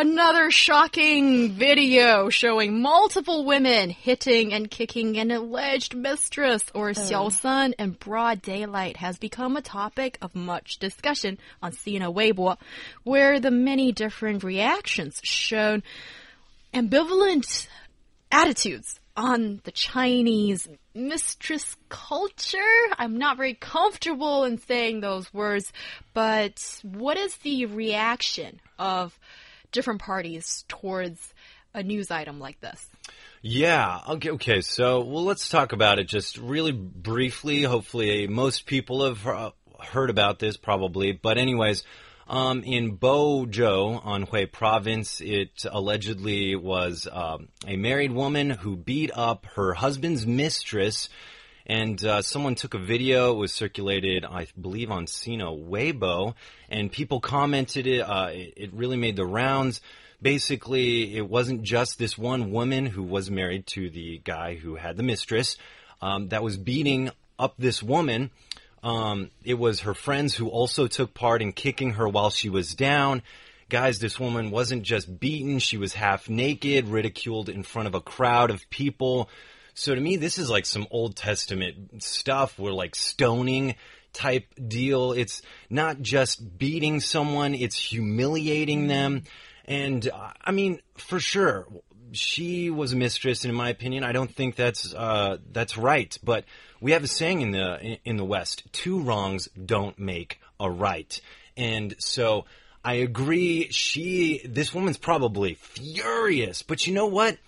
Another shocking video showing multiple women hitting and kicking an alleged mistress or xiaosan in broad daylight has become a topic of much discussion on Sina Weibo, where the many different reactions shown ambivalent attitudes on the Chinese mistress culture. I'm not very comfortable in saying those words, but what is the reaction of different parties towards a news item like this? Yeah. Okay. Okay. So, well, let's talk about it just really briefly. Hopefully, most people have uh, heard about this probably. But, anyways, um, in Bozhou, Anhui province, it allegedly was um, a married woman who beat up her husband's mistress. And uh, someone took a video. It was circulated, I believe, on Sina Weibo, and people commented it. Uh, it. It really made the rounds. Basically, it wasn't just this one woman who was married to the guy who had the mistress um, that was beating up this woman. Um, it was her friends who also took part in kicking her while she was down. Guys, this woman wasn't just beaten, she was half naked, ridiculed in front of a crowd of people. So to me, this is like some Old Testament stuff where like stoning type deal. It's not just beating someone, it's humiliating them. And I mean, for sure, she was a mistress, and in my opinion, I don't think that's uh, that's right. But we have a saying in the in the West: two wrongs don't make a right. And so I agree. She, this woman's probably furious. But you know what?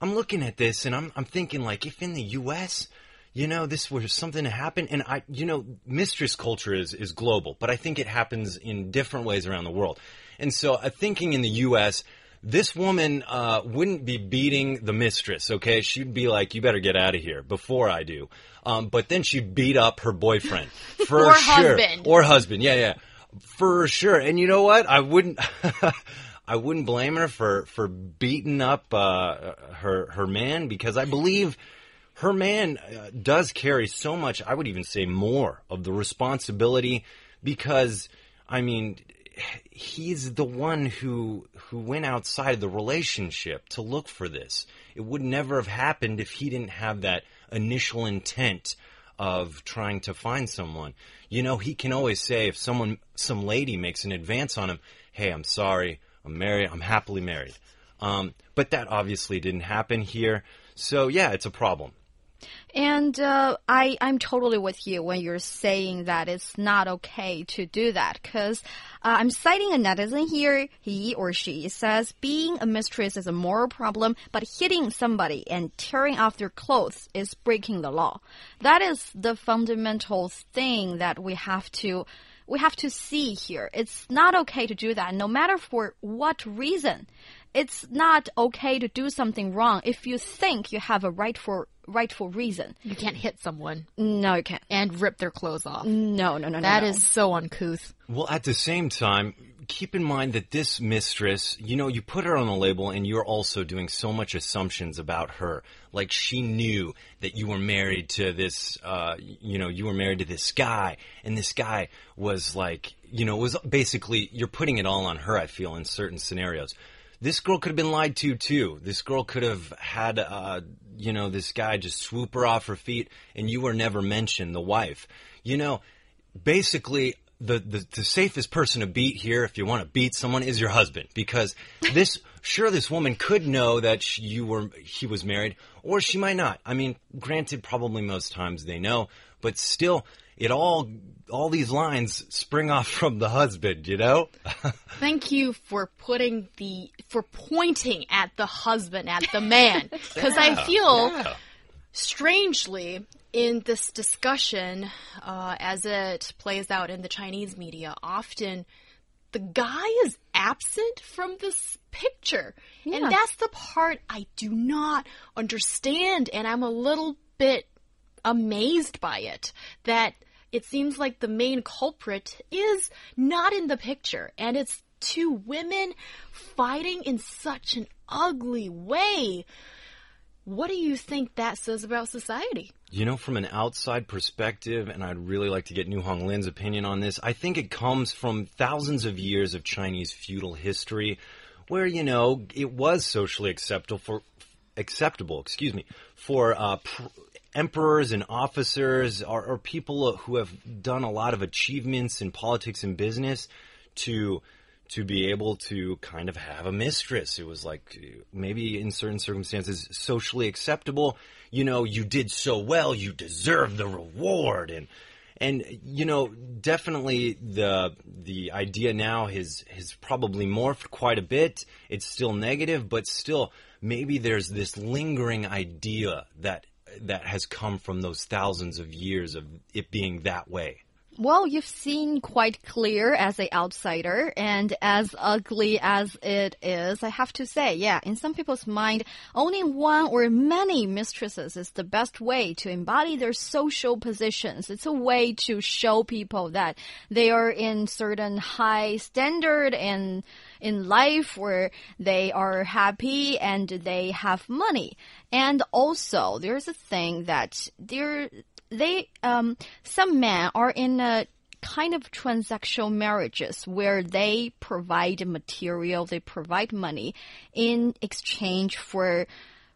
I'm looking at this and I'm I'm thinking like if in the U.S. You know, this was something to happen, and I, you know, mistress culture is is global, but I think it happens in different ways around the world. And so, I uh, thinking in the U.S., this woman uh, wouldn't be beating the mistress, okay? She'd be like, "You better get out of here before I do." Um, but then she'd beat up her boyfriend for or sure, husband. or husband. Yeah, yeah, for sure. And you know what? I wouldn't. I wouldn't blame her for for beating up uh, her her man because I believe her man uh, does carry so much. I would even say more of the responsibility because I mean he's the one who who went outside the relationship to look for this. It would never have happened if he didn't have that initial intent of trying to find someone. You know, he can always say if someone some lady makes an advance on him, "Hey, I'm sorry. I'm married. I'm happily married." Um, but that obviously didn't happen here. So yeah, it's a problem. And uh, I, I'm totally with you when you're saying that it's not okay to do that. Because uh, I'm citing a netizen here. He or she says being a mistress is a moral problem, but hitting somebody and tearing off their clothes is breaking the law. That is the fundamental thing that we have to we have to see here. It's not okay to do that, no matter for what reason. It's not okay to do something wrong if you think you have a rightful rightful reason. You can't hit someone No, you can't. and rip their clothes off. No, no, no, no. That no. is so uncouth. Well, at the same time, keep in mind that this mistress, you know, you put her on the label and you're also doing so much assumptions about her. Like she knew that you were married to this, uh, you know, you were married to this guy and this guy was like, you know, was basically, you're putting it all on her, I feel, in certain scenarios. This girl could have been lied to too. This girl could have had, uh, you know, this guy just swoop her off her feet and you were never mentioned, the wife. You know, basically the, the, the safest person to beat here if you want to beat someone is your husband. Because this sure this woman could know that she, you were he was married or she might not. I mean granted probably most times they know but still it all all these lines spring off from the husband you know? Thank you for putting the for pointing at the husband, at the man, because I feel Yeah. strangely in this discussion, uh, as it plays out in the Chinese media, often the guy is absent from this picture, and that's the part I do not understand, and I'm a little bit amazed by it that it seems like the main culprit is not in the picture and it's two women fighting in such an ugly way. What do you think that says about society? You know, from an outside perspective, and I'd really like to get Niu Honglin's opinion on this, I think it comes from thousands of years of Chinese feudal history where, you know, it was socially acceptable for, acceptable, excuse me, for uh, emperors and officers or, or people who have done a lot of achievements in politics and business to to be able to kind of have a mistress. It was like maybe in certain circumstances socially acceptable. You know, you did so well, you deserve the reward and and you know, definitely the the idea now has has probably morphed quite a bit. It's still negative, but still maybe there's this lingering idea that that has come from those thousands of years of it being that way. Well, you've seen quite clear as an outsider and as ugly as it is, I have to say, yeah, in some people's mind, owning one or many mistresses is the best way to embody their social positions. It's a way to show people that they are in certain high standard and in life where they are happy and they have money. And also, there's a thing that there they um some men are in a kind of transactional marriages where they provide material, they provide money in exchange for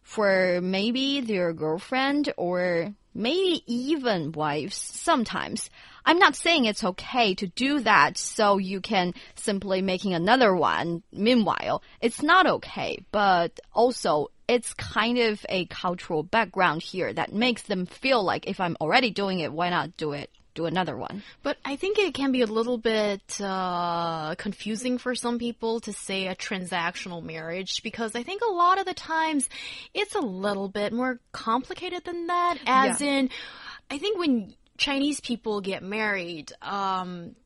for maybe their girlfriend or maybe even wives sometimes. I'm not saying it's okay to do that so you can simply making another one. Meanwhile, it's not okay, but also it's kind of a cultural background here that makes them feel like if I'm already doing it, why not do it? Do another one. But I think it can be a little bit uh, confusing for some people to say a transactional marriage because I think a lot of the times it's a little bit more complicated than that. As yeah. in, I think when Chinese people get married, um,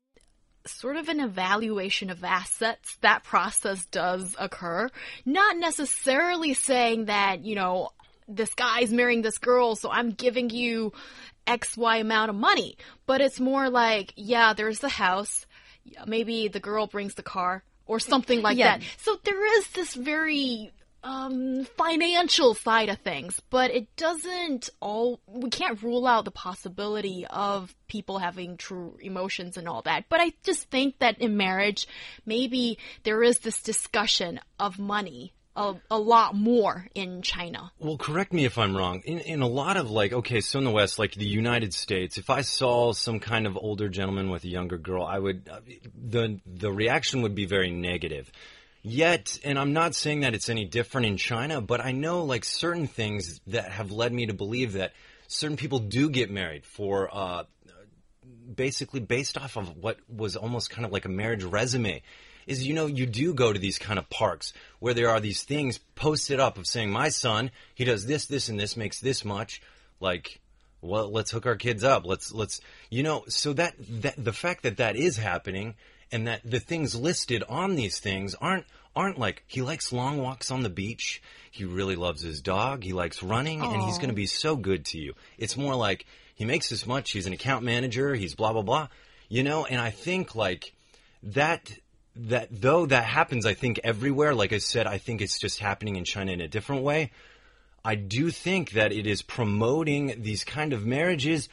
sort of an evaluation of assets, that process does occur. Not necessarily saying that, you know, this guy's marrying this girl, so I'm giving you X, Y amount of money. But it's more like, yeah, there's the house. Maybe the girl brings the car or something like yeah. that. So there is this very um, financial side of things, but it doesn't all, we can't rule out the possibility of people having true emotions and all that. But I just think that in marriage, maybe there is this discussion of money a, a, lot more in China. Well, correct me if I'm wrong. In, in a lot of like, okay, so in the West, like the United States, if I saw some kind of older gentleman with a younger girl, I would, uh, the, the reaction would be very negative. Yet, and I'm not saying that it's any different in China, but I know like certain things that have led me to believe that certain people do get married for uh, basically based off of what was almost kind of like a marriage resume. Is you know you do go to these kind of parks where there are these things posted up of saying my son he does this this and this makes this much like well let's hook our kids up let's let's you know so that that the fact that that is happening and that the things listed on these things aren't aren't like he likes long walks on the beach. He really loves his dog. He likes running, Aww. and he's going to be so good to you. It's more like he makes this much. He's an account manager. He's blah blah blah. You know, and I think like that that though that happens, I think everywhere. Like I said, I think it's just happening in China in a different way. I do think that it is promoting these kind of marriages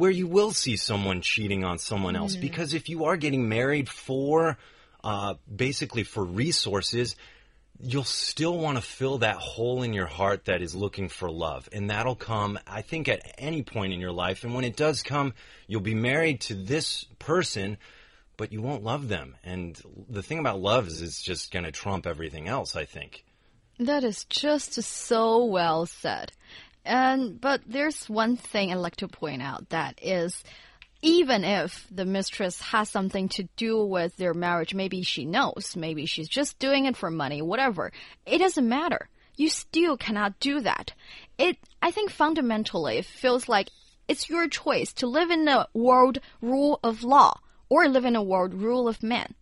where you will see someone cheating on someone else. Mm. Because if you are getting married for, uh, basically for resources, you'll still want to fill that hole in your heart that is looking for love. And that'll come, I think, at any point in your life. And when it does come, you'll be married to this person, but you won't love them. And the thing about love is it's just going to trump everything else, I think. That is just so well said. And but there's one thing I'd like to point out that is even if the mistress has something to do with their marriage, maybe she knows, maybe she's just doing it for money, whatever. It doesn't matter. You still cannot do that. It I think fundamentally it feels like it's your choice to live in a world rule of law or live in a world rule of man.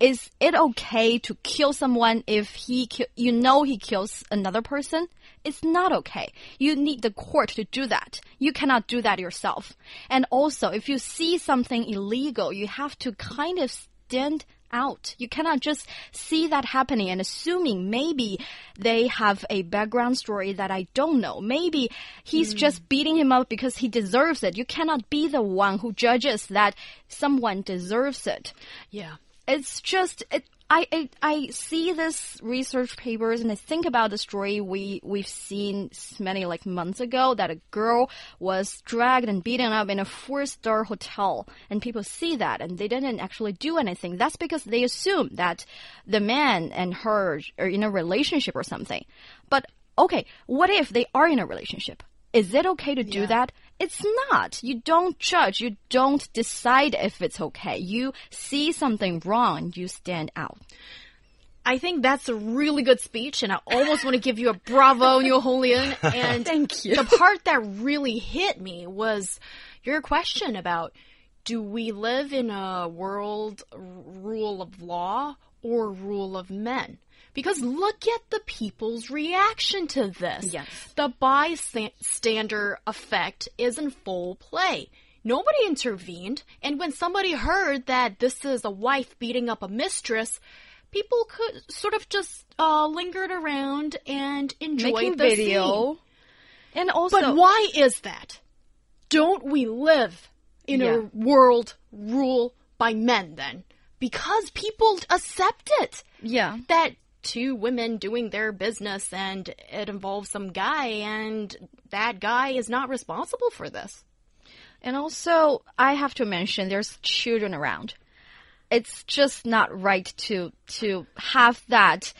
Is it okay to kill someone if he you know he kills another person? It's not okay. You need the court to do that. You cannot do that yourself. And also, if you see something illegal, you have to kind of stand out. You cannot just see that happening and assuming maybe they have a background story that I don't know. Maybe he's hmm. just beating him up because he deserves it. You cannot be the one who judges that someone deserves it Yeah. It's just it, I, I I see this research papers and I think about the story we we've seen many like months ago that a girl was dragged and beaten up in a four star hotel and people see that and they didn't actually do anything. That's because they assume that the man and her are in a relationship or something. But okay, what if they are in a relationship? Is it okay to do Yeah. that? It's not. You don't judge. You don't decide if it's okay. You see something wrong, you stand out. I think that's a really good speech, and I almost want to give you a bravo, Niu Honglin. And Thank you. The part that really hit me was your question about do we live in a world rule of law or rule of men? Because look at the people's reaction to this. Yes. The bystander effect is in full play. Nobody intervened, and when somebody heard that this is a wife beating up a mistress, people could sort of just uh, lingered around and enjoyed Making the video. scene. And also, But why is that? Don't we live in Yeah. a world ruled by men then? Because people accept it yeah, that two women doing their business and it involves some guy and that guy is not responsible for this. and also I have to mention there's children around. It's just not right to to have that,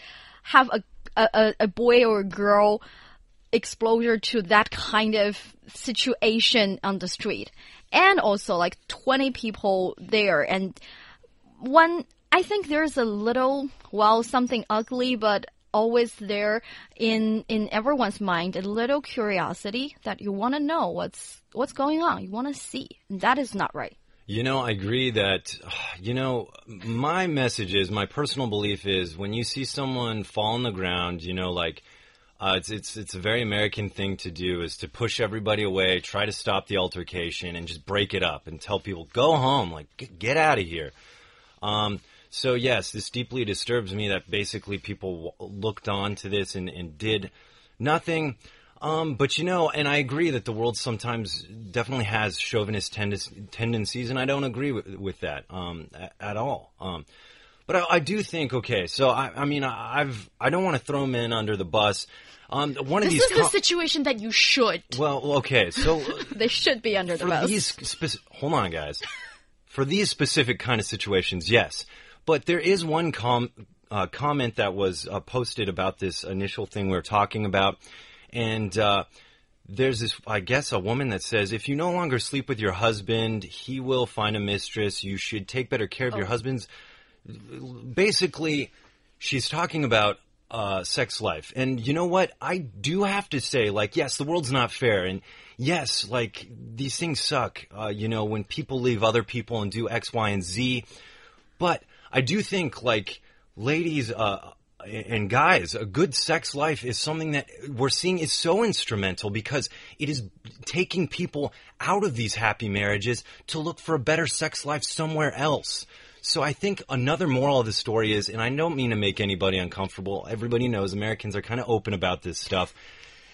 have a a, a boy or a girl exposure to that kind of situation on the street, and also like 20 people there and one I think there's a little well something ugly but always there in in everyone's mind a little curiosity that you want to know what's what's going on. You want to see. And that is not right. You know, I agree that, you know, my message is, my personal belief is when you see someone fall on the ground, you know, like, uh, it's, it's, it's a very American thing to do is to push everybody away, try to stop the altercation and just break it up and tell people, go home, like, get, out of here. Um, so yes, this deeply disturbs me that basically people w- looked on to this and, and did nothing. Um, but you know, and I agree that the world sometimes definitely has chauvinist tendis- tendencies, and I don't agree with, with that um, at, at all. Um, but I, I do think, okay, so I, I mean, I, I've I don't want to throw men under the bus. Um, one of This these. is the com- situation that you should. well, okay, so they should be under the bus these spec- hold on guys for these specific kind of situations yes but there is one com- uh, comment that was uh, posted about this initial thing we are talking about and uh, there's this i guess a woman that says if you no longer sleep with your husband he will find a mistress you should take better care of your husband's basically she's talking about uh, sex life. And you know what? I do have to say, like, yes, the world's not fair. And yes, like, these things suck, uh, you know, when people leave other people and do X, Y, and Z. But I do think, like, ladies, uh, and guys, a good sex life is something that we're seeing is so instrumental because it is taking people out of these happy marriages to look for a better sex life somewhere else. So I think another moral of the story is, and I don't mean to make anybody uncomfortable. Everybody knows Americans are kind of open about this stuff.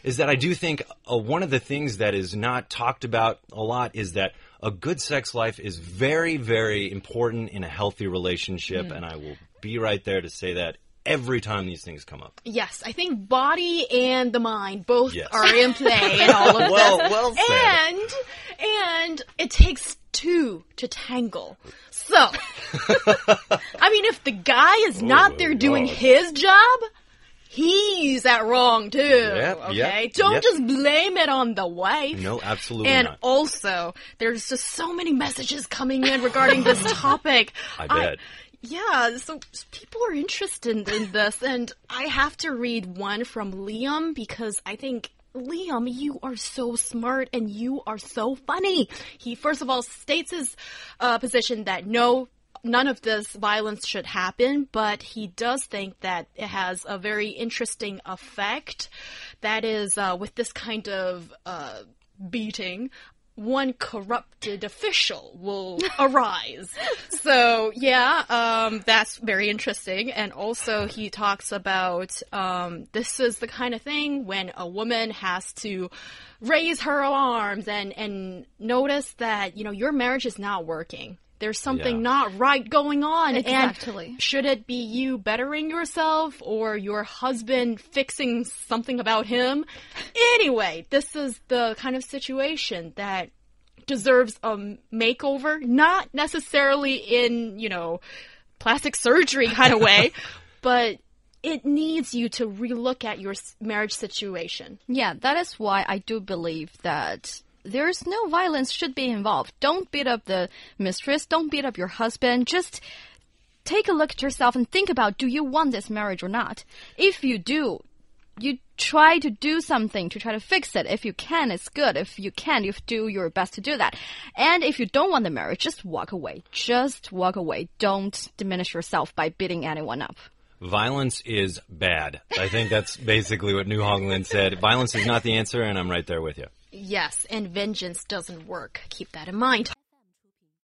Is that I do think uh, one of the things that is not talked about a lot is that a good sex life is very, very important in a healthy relationship, mm. and I will be right there to say that every time these things come up. Yes, I think body and the mind both Yes. are in play in all of Well, this. well said. And and it takes two to tangle. So, I mean, if the guy is not oh, there doing Lord. his job, he's at wrong too. Yep, okay, yep, don't yep. just blame it on the wife. No, absolutely And not. also, there's just so many messages coming in regarding this topic. I bet. yeah, so people are interested in this, and I have to read one from Liam because I think. Liam, you are so smart and you are so funny. He first of all states his uh, position that no none of this violence should happen, but he does think that it has a very interesting effect. That is, uh, with this kind of uh, beating, one corrupted official will arise. So yeah, um, that's very interesting. And also he talks about um, this is the kind of thing when a woman has to raise her alarms and and notice that you know your marriage is not working. There's something Yeah. not right going on. Exactly. And should it be you bettering yourself or your husband fixing something about him? Anyway, this is the kind of situation that deserves a makeover, not necessarily in, you know, plastic surgery kind of way, but it needs you to relook at your marriage situation. Yeah, that is why I do believe that there's no violence should be involved. Don't beat up the mistress, don't beat up your husband. Just take a look at yourself and think about do you want this marriage or not? If you do, you try to do something to try to fix it. If you can, it's good. If you can, you do your best to do that. And if you don't want the marriage, just walk away. Just walk away. Don't diminish yourself by beating anyone up. Violence is bad. I think that's basically what Niu Honglin said. Violence is not the answer, and I'm right there with you. Yes, and vengeance doesn't work. Keep that in mind.